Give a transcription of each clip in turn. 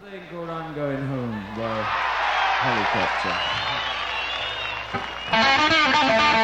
thing called I'm Going Home by Helicopter.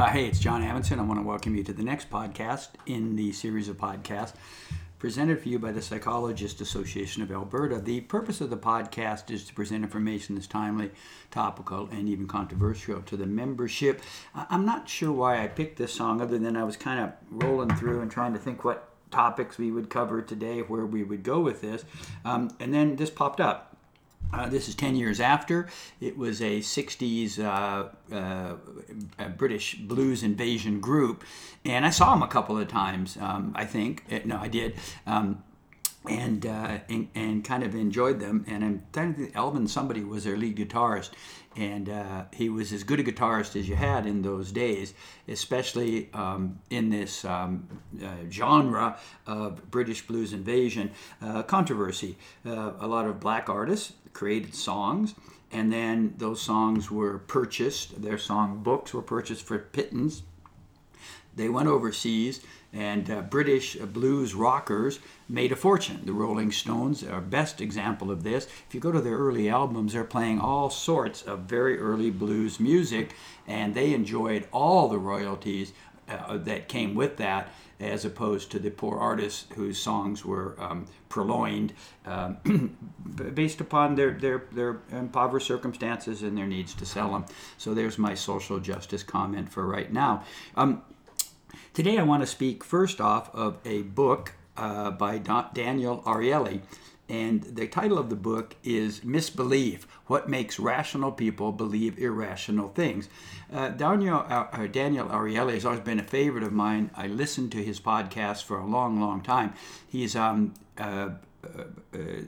Uh, hey, it's John Amundsen. I want to welcome you to the next podcast in the series of podcasts presented for you by the Psychologist Association of Alberta. The purpose of the podcast is to present information that's timely, topical, and even controversial to the membership. I'm not sure why I picked this song, other than I was kind of rolling through and trying to think what topics we would cover today, where we would go with this. Um, and then this popped up. Uh, this is 10 years after. It was a 60s uh, uh, British blues invasion group. And I saw them a couple of times, um, I think. Uh, No, I did. Um, and, uh, and and kind of enjoyed them. And I'm trying to think, Elvin somebody was their lead guitarist, and uh, he was as good a guitarist as you had in those days, especially um, in this um, uh, genre of British blues invasion uh, controversy. Uh, a lot of black artists created songs. And then those songs were purchased. Their song books were purchased for pittance they went overseas, and uh, British blues rockers made a fortune. The Rolling Stones are best example of this. If you go to their early albums, they're playing all sorts of very early blues music, and they enjoyed all the royalties uh, that came with that, as opposed to the poor artists whose songs were um, purloined um, based upon their, their, their impoverished circumstances and their needs to sell them. So there's my social justice comment for right now. Um, Today, I want to speak first off of a book uh, by Daniel Ariely. And the title of the book is Misbelief What Makes Rational People Believe Irrational Things. Uh, Daniel, uh, uh, Daniel Ariely has always been a favorite of mine. I listened to his podcast for a long, long time. He's um, uh,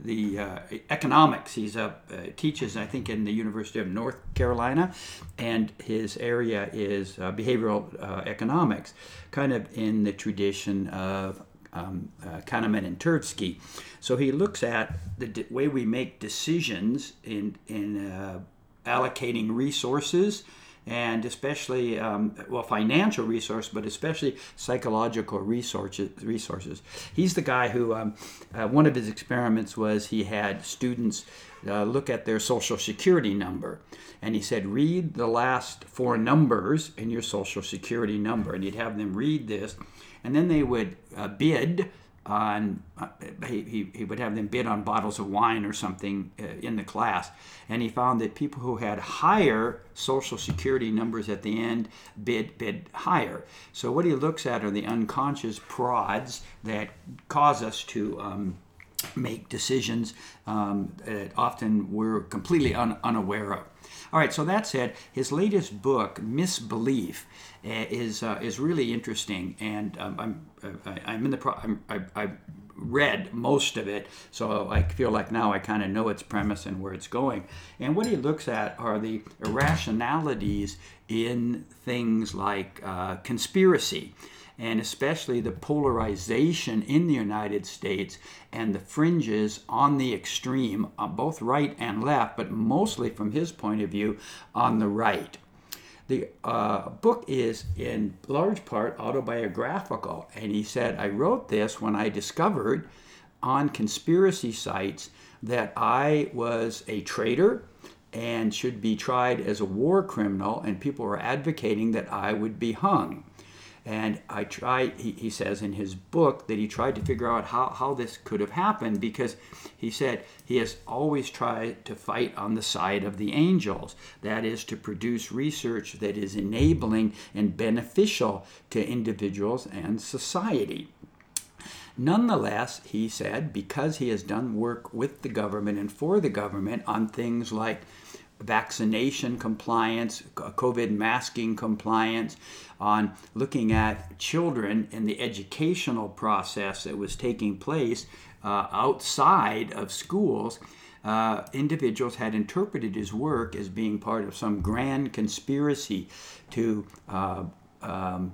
the uh, economics. He's uh, uh, teaches, I think, in the University of North Carolina, and his area is uh, behavioral uh, economics, kind of in the tradition of um, uh, Kahneman and Tversky. So he looks at the d- way we make decisions in in uh, allocating resources and especially um, well financial resource, but especially psychological resources. Resources. He's the guy who um, uh, one of his experiments was he had students uh, look at their social security number, and he said read the last four numbers in your social security number, and he'd have them read this, and then they would uh, bid on uh, he, he, he would have them bid on bottles of wine or something uh, in the class. And he found that people who had higher social security numbers at the end bid bid higher. So what he looks at are the unconscious prods that cause us to um, make decisions um, that often we're completely un- unaware of all right, so that said, his latest book, Misbelief, uh, is uh, is really interesting, and um, I'm uh, I'm in the pro- I'm, I, I read most of it, so I feel like now I kind of know its premise and where it's going. And what he looks at are the irrationalities in things like uh, conspiracy and especially the polarization in the United States and the fringes on the extreme, on both right and left, but mostly from his point of view, on the right. The uh, book is in large part autobiographical, and he said, I wrote this when I discovered on conspiracy sites that I was a traitor and should be tried as a war criminal, and people were advocating that I would be hung. And I tried, he, he says in his book that he tried to figure out how, how this could have happened because he said he has always tried to fight on the side of the angels. That is, to produce research that is enabling and beneficial to individuals and society. Nonetheless, he said, because he has done work with the government and for the government on things like vaccination compliance, COVID masking compliance, on looking at children in the educational process that was taking place uh, outside of schools. Uh, individuals had interpreted his work as being part of some grand conspiracy to uh, um,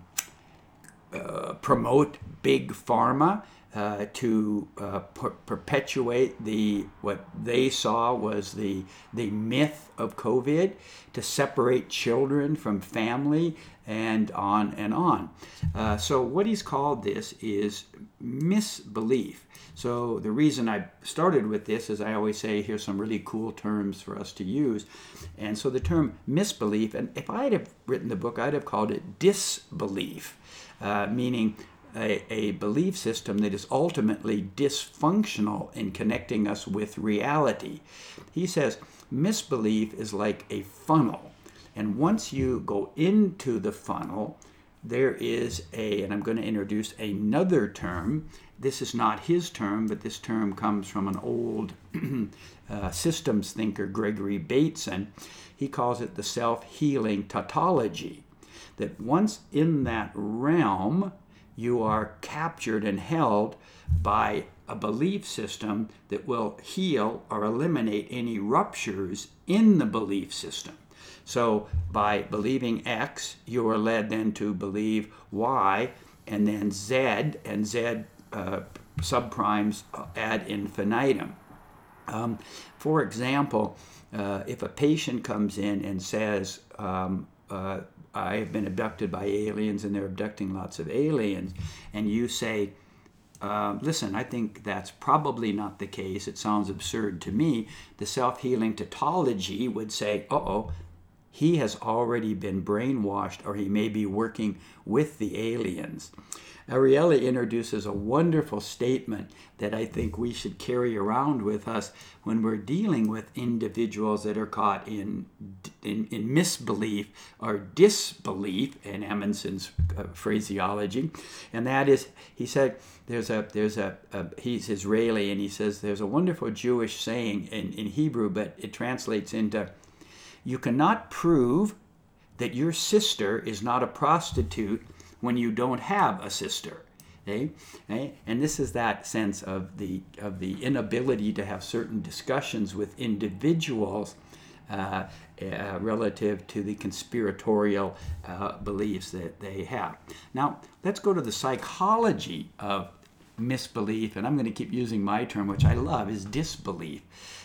uh, promote big pharma uh, to uh, per- perpetuate the what they saw was the the myth of COVID, to separate children from family, and on and on. Uh, so what he's called this is misbelief. So the reason I started with this is I always say here's some really cool terms for us to use, and so the term misbelief, and if I had have written the book, I'd have called it disbelief, uh, meaning a, a belief system that is ultimately dysfunctional in connecting us with reality. He says misbelief is like a funnel. And once you go into the funnel, there is a, and I'm going to introduce another term. This is not his term, but this term comes from an old uh, systems thinker, Gregory Bateson. He calls it the self healing tautology. That once in that realm, you are captured and held by a belief system that will heal or eliminate any ruptures in the belief system. So, by believing X, you are led then to believe Y, and then Z, and Z uh, subprimes ad infinitum. Um, for example, uh, if a patient comes in and says, um, uh, I have been abducted by aliens and they're abducting lots of aliens, and you say, uh, listen, I think that's probably not the case. It sounds absurd to me. The self healing tautology would say, oh, he has already been brainwashed or he may be working with the aliens. Ariely introduces a wonderful statement that I think we should carry around with us when we're dealing with individuals that are caught in, in, in misbelief or disbelief, in Amundsen's uh, phraseology. And that is, he said, there's a, there's a, a, he's Israeli, and he says, there's a wonderful Jewish saying in, in Hebrew, but it translates into, you cannot prove that your sister is not a prostitute when you don't have a sister. Okay? okay? And this is that sense of the of the inability to have certain discussions with individuals uh, uh, relative to the conspiratorial uh, beliefs that they have. Now, let's go to the psychology of misbelief, and I'm going to keep using my term, which I love, is disbelief.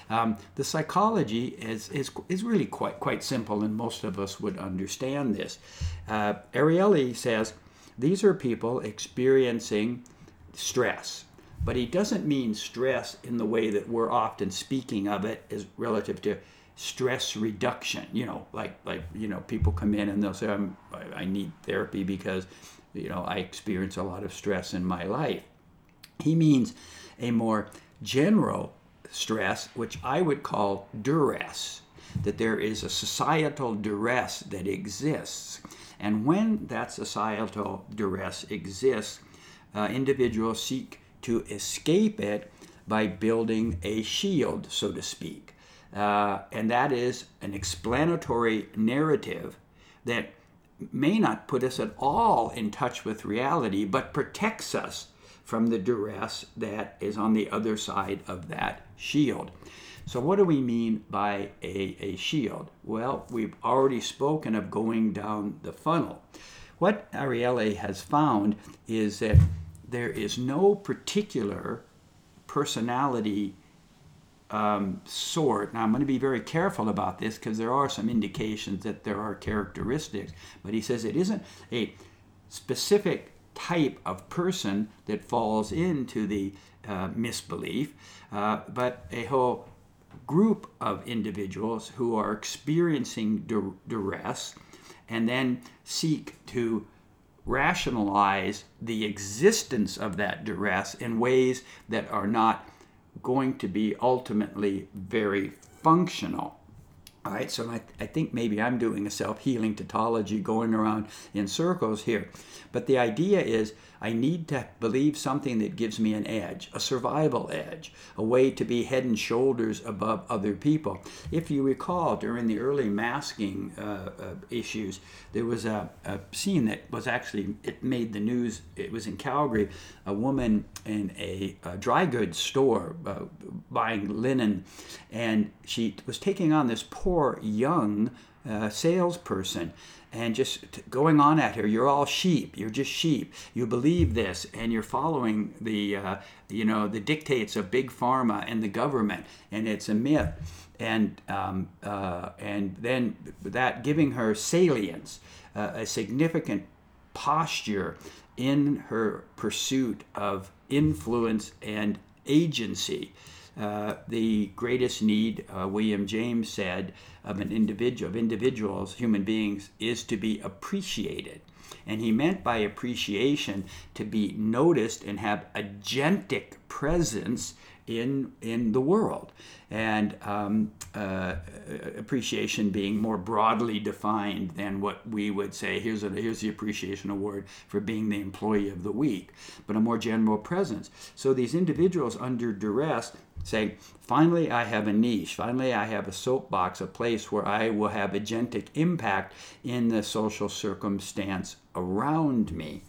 Um, the psychology is, is, is really quite, quite simple, and most of us would understand this. Uh, Ariely says these are people experiencing stress. But he doesn't mean stress in the way that we're often speaking of it as relative to stress reduction. You know, like like you know, people come in and they'll say, I'm, I need therapy because you know I experience a lot of stress in my life. He means a more general stress, which I would call duress. That there is a societal duress that exists and when that societal duress exists, uh, individuals seek to escape it by building a shield, so to speak. Uh, and that is an explanatory narrative that may not put us at all in touch with reality, but protects us from the duress that is on the other side of that shield. So, what do we mean by a, a shield? Well, we've already spoken of going down the funnel. What Ariely has found is that there is no particular personality um, sort. Now, I'm going to be very careful about this because there are some indications that there are characteristics, but he says it isn't a specific type of person that falls into the uh, misbelief, uh, but a whole group of individuals who are experiencing duress and then seek to rationalize the existence of that duress in ways that are not going to be ultimately very functional. All right, so I, I think maybe I'm doing a self healing tautology going around in circles here. But the idea is I need to believe something that gives me an edge, a survival edge, a way to be head and shoulders above other people. If you recall, during the early masking uh, uh, issues, there was a, a, scene that was actually, it made the news. It was in Calgary, a woman in a, a dry goods store uh, buying linen, and she was taking on this poor young uh, salesperson and just going on at her you're all sheep. You're just sheep. You believe this and you're following the uh, you know the dictates of big pharma and the government and it's a myth. And um, uh, and then that giving her salience uh, a significant posture in her pursuit of influence and agency uh, the greatest need, uh, William James said, of an individual, of individuals, human beings, is to be appreciated. And he meant by appreciation to be noticed and have agentic presence in in the world, and um, uh, appreciation being more broadly defined than what we would say. Here's a here's the appreciation award for being the employee of the week, but a more general presence. So these individuals under duress saying, finally, I have a niche. Finally, I have a soapbox, a place where I will have agentic impact in the social circumstance around me.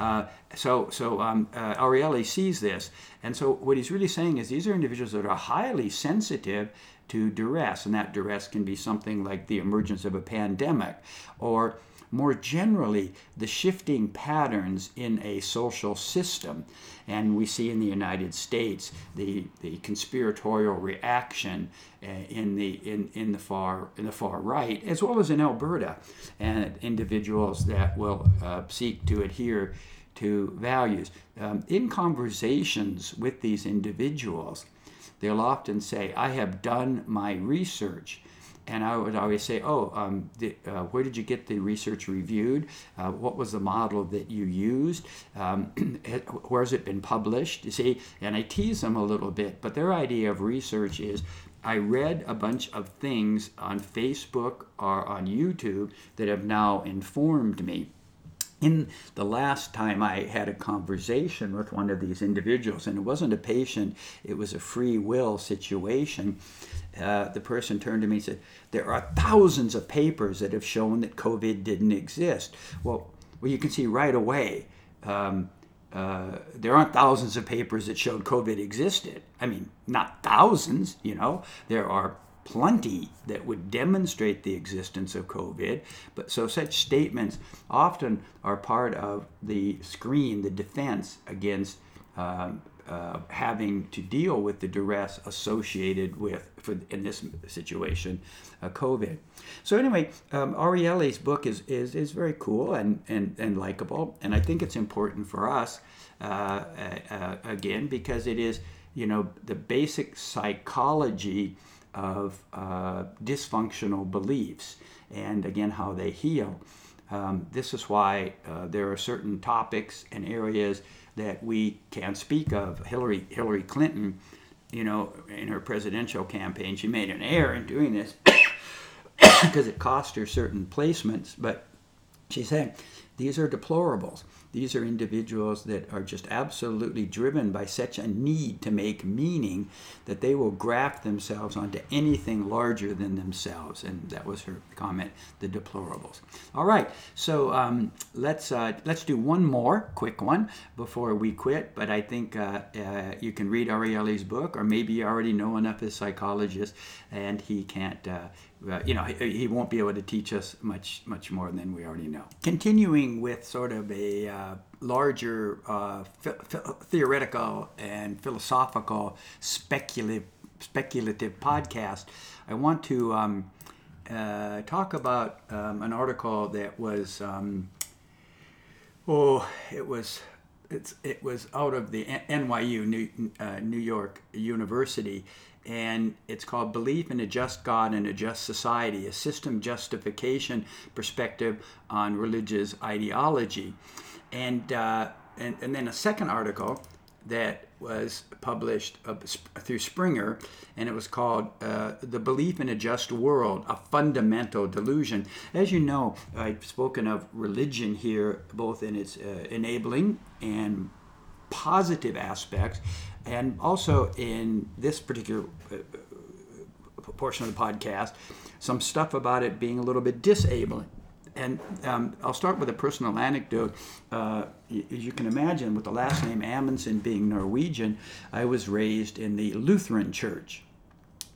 Uh, so, so um, uh, Ariely sees this, and so what he's really saying is these are individuals that are highly sensitive to duress, and that duress can be something like the emergence of a pandemic, or more generally, the shifting patterns in a social system. And we see in the United States the, the conspiratorial reaction uh, in, the, in, in, the far, in the far right, as well as in Alberta, and individuals that will uh, seek to adhere to values. Um, in conversations with these individuals, they'll often say, I have done my research and I would always say, "Oh, um, the, uh, where did you get the research reviewed? Uh, what was the model that you used? Um, where has it been published?" You see, and I tease them a little bit, but their idea of research is. I read a bunch of things on Facebook or on YouTube that have now informed me in the last time I had a conversation with one of these individuals, and it wasn't a patient, it was a free will situation, uh, the person turned to me and said, There are thousands of papers that have shown that COVID didn't exist. Well, well you can see right away. Um, uh, there aren't thousands of papers that showed COVID existed. I mean, not thousands, you know. There are plenty that would demonstrate the existence of COVID. But so such statements often are part of the screen, the defense against um, uh, having to deal with the duress associated with, for, in this situation, uh, COVID. So anyway, um, Ariely's book is, is, is very cool and, and, and likable, and I think it's important for us, uh, uh, uh again, because it is, you know, the basic psychology of uh, dysfunctional beliefs and, again, how they heal. Um, this is why there are certain topics and areas that we can speak of. Hillary Hillary Clinton, you know, in her presidential campaign, she made an error in doing this because it cost her certain placements. But she said these are deplorables. These are individuals that are just absolutely driven by such a need to make meaning that they will graft themselves onto anything larger than themselves. And that was her comment, the deplorables. All right, so um, let's uh, let's do one more quick one before we quit. But I think uh, uh, you can read Ariely's book, or maybe you already know enough as psychologist, and he can't uh, uh, you know, he, he, won't be able to teach us much much more than we already know. Continuing with sort of a uh, larger uh, theoretical and philosophical speculative speculative podcast, I want to um, uh, talk about um, an article that was um, oh, it was it's it was out of the NYU New, uh, New York University, and it's called Belief in a Just God and a Just Society: A System Justification Perspective on Religious Ideology, and uh, and and then a second article that was published through Springer, and it was called uh, The Belief in a Just World, a Fundamental Delusion. As you know, I've spoken of religion here, both in its uh, enabling and positive aspects, and also in this particular uh, portion of the podcast, some stuff about it being a little bit disabling and um, I'll start with a personal anecdote. Uh, as you can imagine, with the last name Amundsen being Norwegian, I was raised in the Lutheran Church.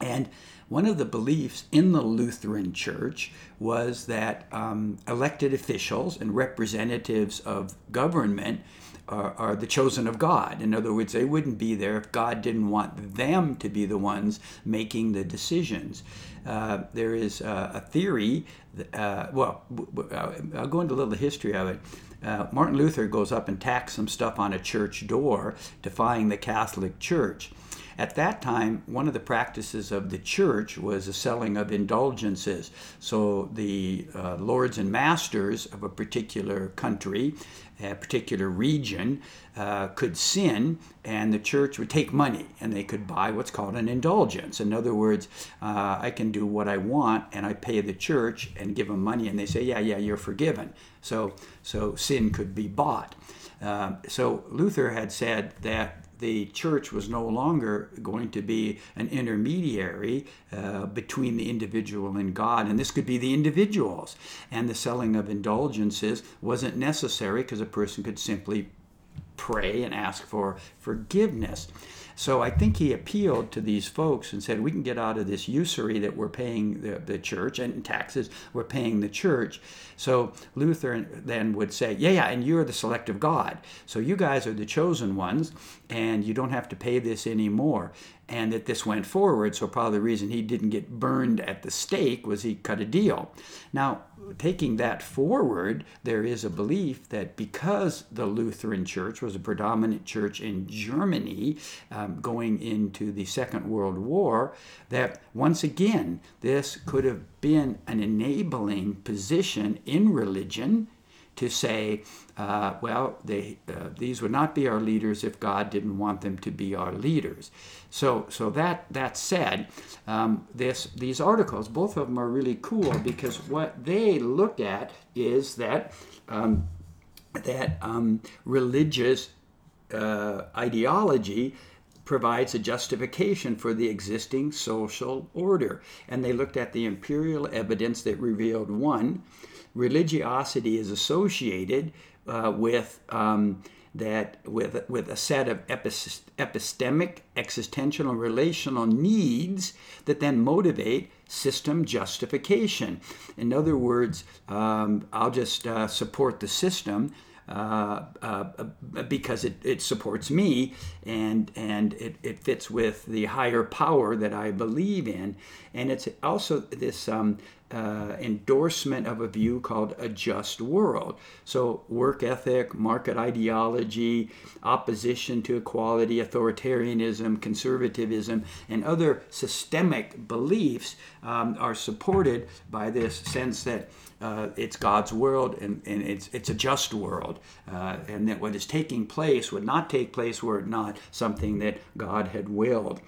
And one of the beliefs in the Lutheran Church was that um, elected officials and representatives of government are, are, the chosen of God. In other words, they wouldn't be there if God didn't want them to be the ones making the decisions. Uh, there is uh, a theory, that, uh, well, uh, I'll go into a little history of it. Uh, Martin Luther goes up and tacks some stuff on a church door, defying the Catholic Church. At that time, one of the practices of the church was the selling of indulgences. So the uh, lords and masters of a particular country, a particular region, uh, could sin, and the church would take money and they could buy what's called an indulgence. In other words, uh, I can do what I want and I pay the church and give them money, and they say, Yeah, yeah, you're forgiven. So, so sin could be bought. Uh, so Luther had said that the church was no longer going to be an intermediary uh, between the individual and God, and this could be the individuals. And the selling of indulgences wasn't necessary because a person could simply pray and ask for forgiveness. So I think he appealed to these folks and said, we can get out of this usury that we're paying the, the church and taxes we're paying the church. So Luther then would say, yeah, yeah, and you're the selective God. So you guys are the chosen ones, and you don't have to pay this anymore and that this went forward. So probably the reason he didn't get burned at the stake was he cut a deal. Now, taking that forward, there is a belief that because the Lutheran Church was a predominant church in Germany um, going into the Second World War, that once again this could have been an enabling position in religion to say, uh, well, they, uh, these would not be our leaders if God didn't want them to be our leaders. So, so that that said, um, this these articles, both of them are really cool because what they look at is that um, that um, religious uh, ideology provides a justification for the existing social order. And they looked at the imperial evidence that revealed one, religiosity is associated uh, with um, that with with a set of epistemic, existential, and relational needs that then motivate system justification. In other words, um, I'll just uh, support the system uh, uh, because it, it supports me and and it, it fits with the higher power that I believe in. And it's also this um, uh, endorsement of a view called a just world. So, work ethic, market ideology, opposition to equality, authoritarianism, conservatism, and other systemic beliefs um, are supported by this sense that uh, it's God's world and, and it's, it's a just world, uh, and that what is taking place would not take place were it not something that God had willed.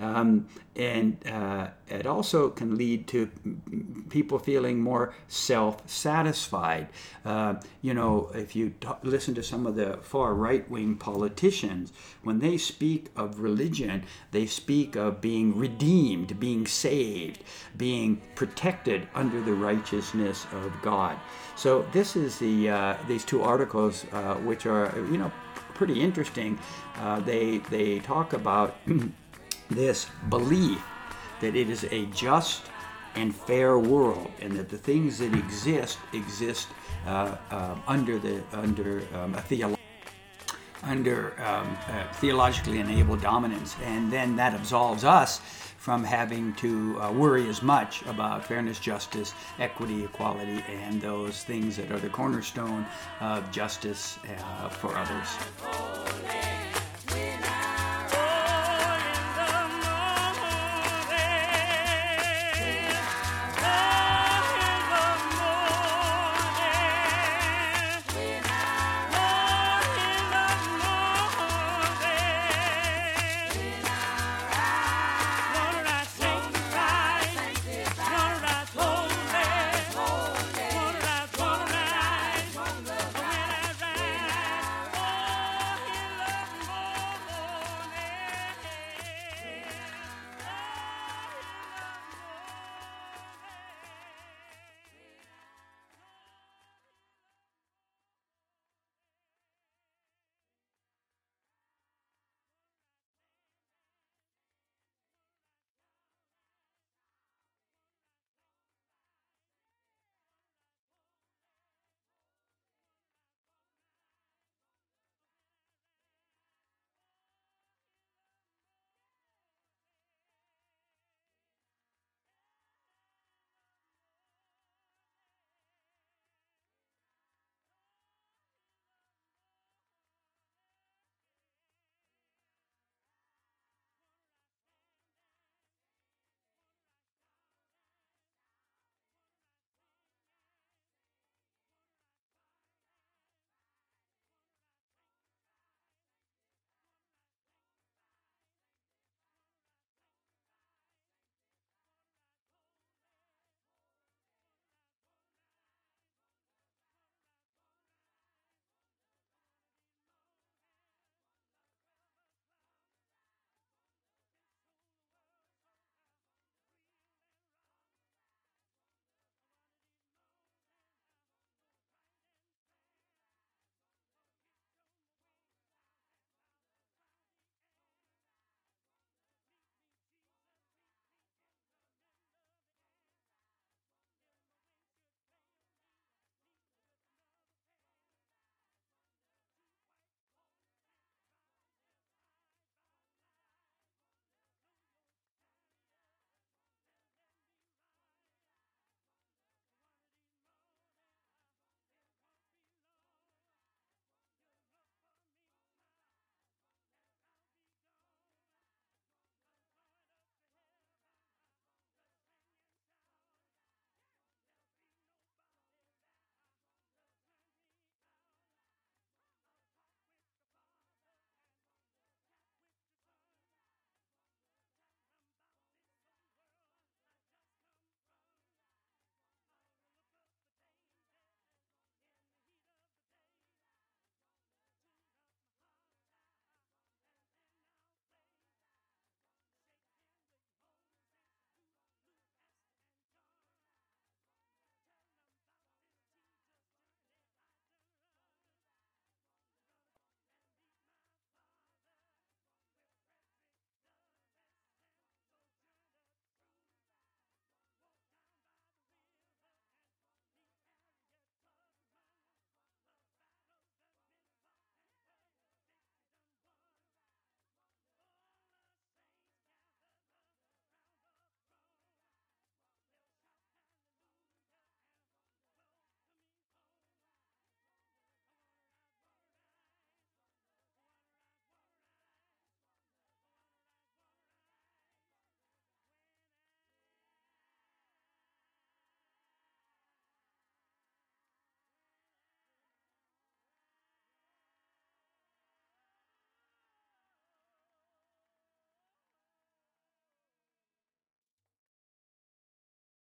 Um, and uh, it also can lead to people feeling more self satisfied. Uh, you know, if you t- listen to some of the far right wing politicians, when they speak of religion, they speak of being redeemed, being saved, being protected under the righteousness of God. So, this is the uh, these two articles, uh, which are, you know, pretty interesting. Uh, they, they talk about this belief that it is a just and fair world, and that the things that exist exist uh, uh, under the under um, a theology. under um, uh, theologically enabled dominance, and then that absolves us from having to uh, worry as much about fairness, justice, equity, equality, and those things that are the cornerstone of justice uh, for others.